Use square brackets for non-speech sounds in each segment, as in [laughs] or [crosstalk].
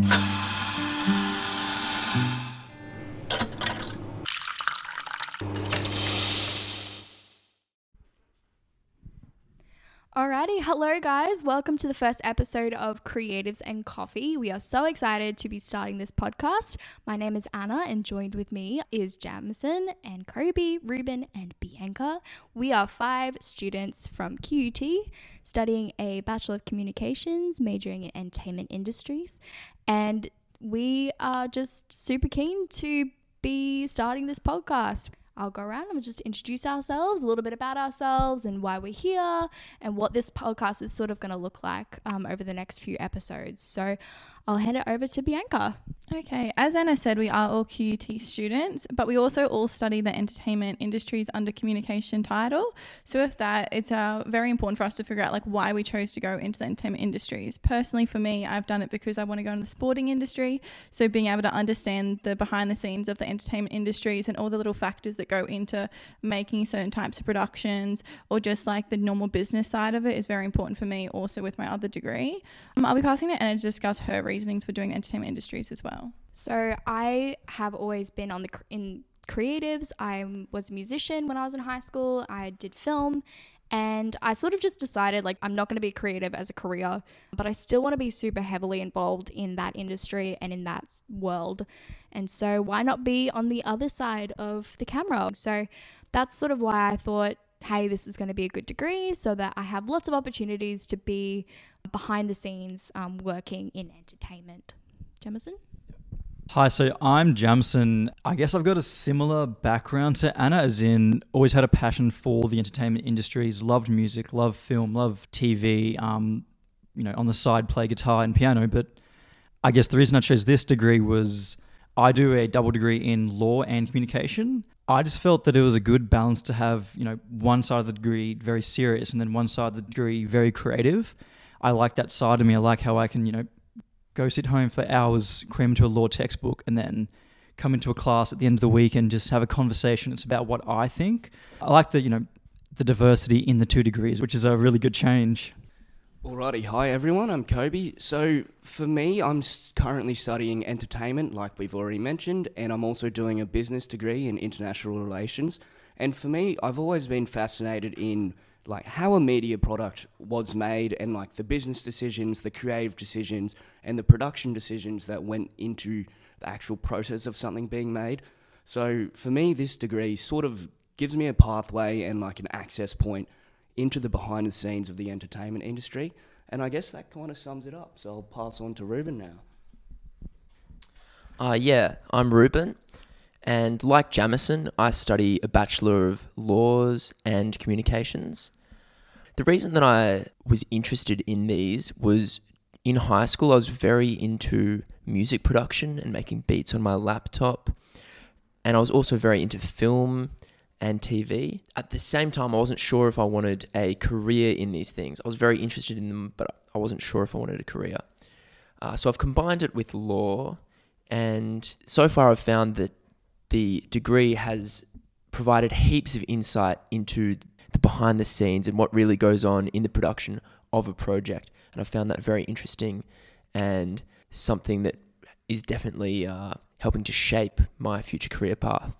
Mm-hmm. Alrighty, hello guys. Welcome to the first episode of Creatives and Coffee. We are so excited to be starting this podcast. My name is Anna, and joined with me is Jamison and Kobe, Ruben, and Bianca. We are five students from QUT studying a Bachelor of Communications, majoring in entertainment industries, and we are just super keen to be starting this podcast. I'll go around and we'll just introduce ourselves, a little bit about ourselves and why we're here and what this podcast is sort of going to look like um, over the next few episodes. So I'll hand it over to Bianca. Okay, as Anna said, we are all QUT students, but we also all study the entertainment industries under communication title. So with that, it's uh, very important for us to figure out like why we chose to go into the entertainment industries. Personally, for me, I've done it because I want to go into the sporting industry. So being able to understand the behind the scenes of the entertainment industries and all the little factors that go into making certain types of productions or just like the normal business side of it is very important for me. Also with my other degree, um, I'll be passing to Anna to discuss her reasonings for doing the entertainment industries as well. So I have always been on the in creatives. I was a musician when I was in high school. I did film and I sort of just decided like I'm not going to be creative as a career, but I still want to be super heavily involved in that industry and in that world. And so why not be on the other side of the camera? So that's sort of why I thought hey, this is going to be a good degree so that I have lots of opportunities to be behind the scenes um, working in entertainment. Jamison? Hi, so I'm Jamison. I guess I've got a similar background to Anna, as in always had a passion for the entertainment industries, loved music, loved film, loved TV. Um, you know, on the side, play guitar and piano. But I guess the reason I chose this degree was I do a double degree in law and communication. I just felt that it was a good balance to have, you know, one side of the degree very serious and then one side of the degree very creative. I like that side of me. I like how I can, you know, go sit home for hours, cram into a law textbook, and then come into a class at the end of the week and just have a conversation. It's about what I think. I like the, you know, the diversity in the two degrees, which is a really good change. Alrighty, hi everyone, I'm Kobe. So, for me, I'm currently studying entertainment, like we've already mentioned, and I'm also doing a business degree in international relations. And for me, I've always been fascinated in like how a media product was made and like the business decisions, the creative decisions, and the production decisions that went into the actual process of something being made. So, for me, this degree sort of gives me a pathway and like an access point into the behind the scenes of the entertainment industry. And I guess that kind of sums it up. So I'll pass on to Ruben now. Uh, yeah, I'm Ruben. And like Jamison, I study a Bachelor of Laws and Communications. The reason that I was interested in these was in high school, I was very into music production and making beats on my laptop. And I was also very into film and TV. At the same time, I wasn't sure if I wanted a career in these things. I was very interested in them, but I wasn't sure if I wanted a career. Uh, so I've combined it with law, and so far I've found that the degree has provided heaps of insight into the behind the scenes and what really goes on in the production of a project. And I found that very interesting and something that is definitely uh, helping to shape my future career path.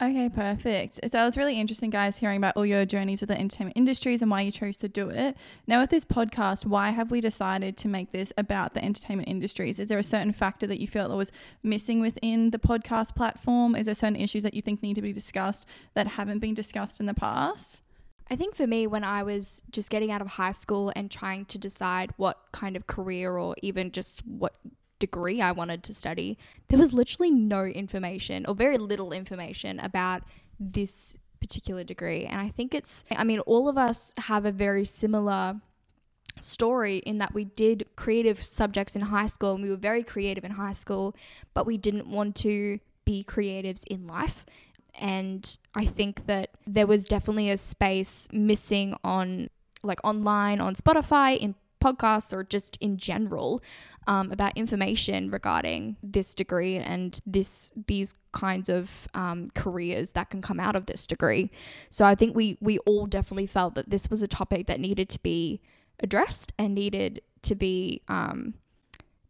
Okay, perfect. So it was really interesting, guys, hearing about all your journeys with the entertainment industries and why you chose to do it. Now, with this podcast, why have we decided to make this about the entertainment industries? Is there a certain factor that you felt that was missing within the podcast platform? Is there certain issues that you think need to be discussed that haven't been discussed in the past? I think for me, when I was just getting out of high school and trying to decide what kind of career or even just what degree I wanted to study, there was literally no information or very little information about this particular degree. And I think it's, I mean, all of us have a very similar story in that we did creative subjects in high school and we were very creative in high school, but we didn't want to be creatives in life. And I think that there was definitely a space missing on like online on Spotify in podcasts or just in general um, about information regarding this degree and this these kinds of um, careers that can come out of this degree. So I think we we all definitely felt that this was a topic that needed to be addressed and needed to be um,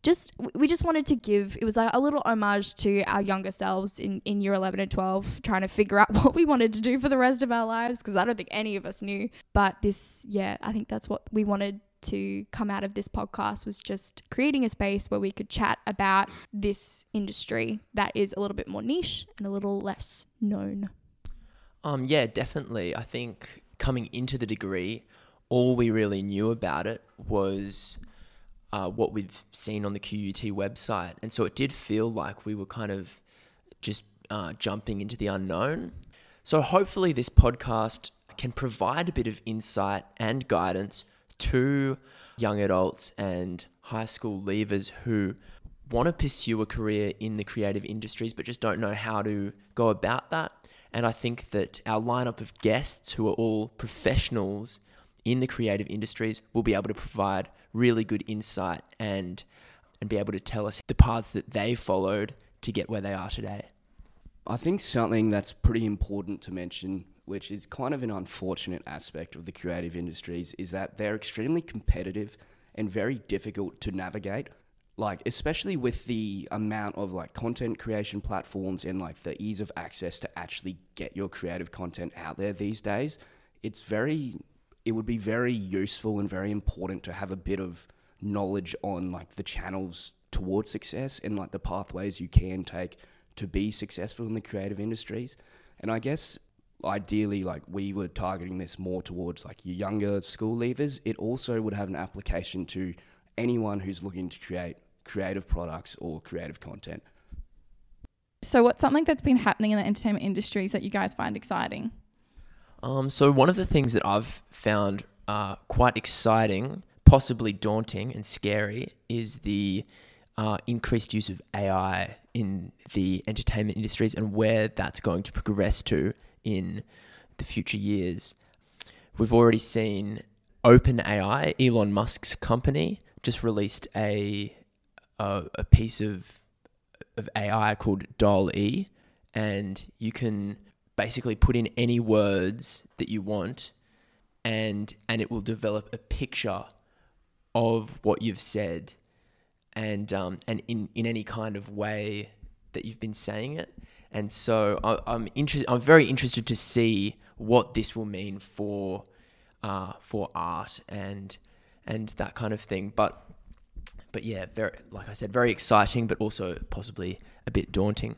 just we just wanted to give it was like a little homage to our younger selves in in year 11 and 12 trying to figure out [laughs] what we wanted to do for the rest of our lives because I don't think any of us knew but this yeah I think that's what we wanted to come out of this podcast was just creating a space where we could chat about this industry that is a little bit more niche and a little less known. Um, yeah, definitely. I think coming into the degree, all we really knew about it was uh, what we've seen on the QUT website. And so it did feel like we were kind of just uh, jumping into the unknown. So hopefully, this podcast can provide a bit of insight and guidance to young adults and high school leavers who want to pursue a career in the creative industries but just don't know how to go about that. And I think that our lineup of guests who are all professionals in the creative industries will be able to provide really good insight and and be able to tell us the paths that they followed to get where they are today. I think something that's pretty important to mention, which is kind of an unfortunate aspect of the creative industries, is that they're extremely competitive and very difficult to navigate. Like, especially with the amount of like content creation platforms and like the ease of access to actually get your creative content out there these days, it's very, it would be very useful and very important to have a bit of knowledge on like the channels towards success and like the pathways you can take to be successful in the creative industries. And I guess ideally, like we were targeting this more towards like your younger school leavers. It also would have an application to anyone who's looking to create creative products or creative content. So, what's something that's been happening in the entertainment industries that you guys find exciting? Um, so one of the things that I've found uh, quite exciting, possibly daunting and scary, is the uh, increased use of AI in the entertainment industries and where that's going to progress to in the future years. We've already seen OpenAI, Elon Musk's company, just released a a, a piece of of AI called Doll E, and you can basically put in any words that you want, and and it will develop a picture of what you've said, and um, and in in any kind of way that you've been saying it. And so I, I'm interested. I'm very interested to see what this will mean for uh, for art and and that kind of thing. But but yeah, very like I said, very exciting, but also possibly a bit daunting.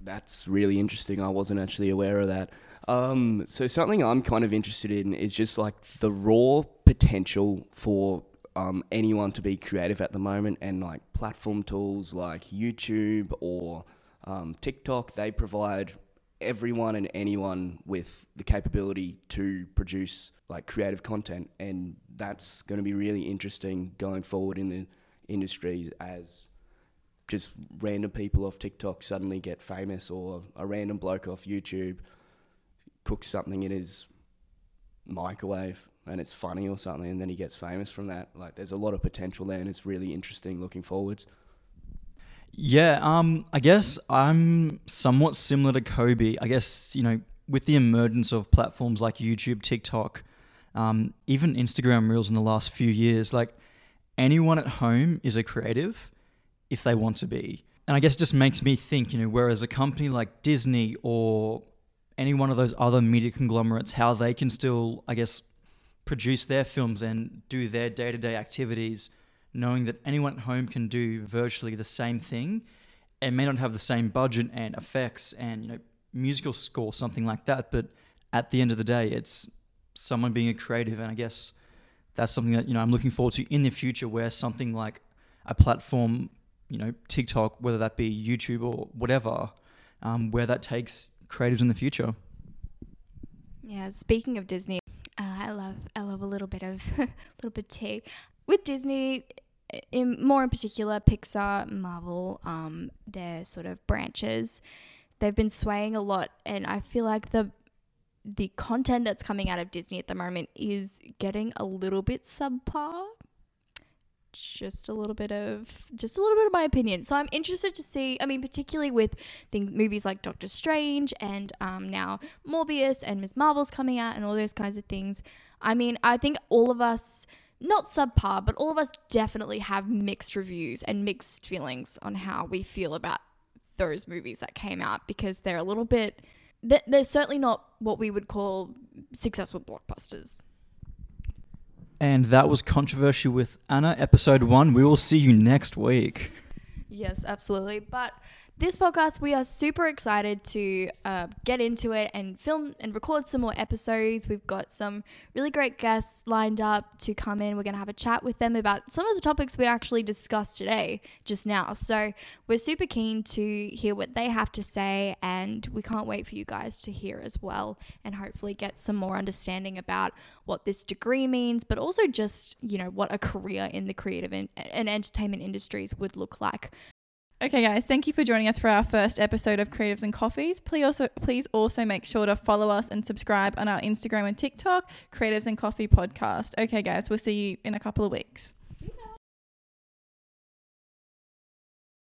That's really interesting. I wasn't actually aware of that. Um, so something I'm kind of interested in is just like the raw potential for um, anyone to be creative at the moment, and like platform tools like YouTube or um, TikTok, they provide everyone and anyone with the capability to produce like creative content, and that's going to be really interesting going forward in the industry as just random people off TikTok suddenly get famous, or a random bloke off YouTube cooks something in his microwave and it's funny or something, and then he gets famous from that. Like, there's a lot of potential there, and it's really interesting looking forwards. Yeah, um, I guess I'm somewhat similar to Kobe. I guess, you know, with the emergence of platforms like YouTube, TikTok, um, even Instagram Reels in the last few years, like anyone at home is a creative if they want to be. And I guess it just makes me think, you know, whereas a company like Disney or any one of those other media conglomerates, how they can still, I guess, produce their films and do their day to day activities, knowing that anyone at home can do virtually the same thing and may not have the same budget and effects and, you know, musical score, something like that. But at the end of the day, it's someone being a creative. And I guess that's something that, you know, I'm looking forward to in the future where something like a platform, you know, TikTok, whether that be YouTube or whatever, um, where that takes creatives in the future. Yeah, speaking of Disney, uh, I love I love a little bit of a [laughs] little bit of tea with Disney. In more in particular, Pixar, Marvel, um, their sort of branches, they've been swaying a lot, and I feel like the the content that's coming out of Disney at the moment is getting a little bit subpar. Just a little bit of just a little bit of my opinion. So I'm interested to see. I mean, particularly with things, movies like Doctor Strange and um, now Morbius and Ms. Marvel's coming out and all those kinds of things. I mean, I think all of us not subpar, but all of us definitely have mixed reviews and mixed feelings on how we feel about those movies that came out because they're a little bit. They're, certainly not what we would call successful blockbusters. And that was Controversy with Anna, episode one. We will see you next week. Yes, absolutely. But this podcast, we are super excited to uh, get into it and film and record some more episodes. We've got some really great guests lined up to come in. We're going to have a chat with them about some of the topics we actually discussed today, just now. So we're super keen to hear what they have to say, and we can't wait for you guys to hear as well, and hopefully get some more understanding about what this degree means, but also just, you know, what a career in the creative and, and entertainment industries would look like. Okay, guys, thank you for joining us for our first episode of Creatives and Coffees. Please also, please also make sure to follow us and subscribe on our Instagram and TikTok, Creatives and Coffee Podcast. Okay, guys, we'll see you in a couple of weeks.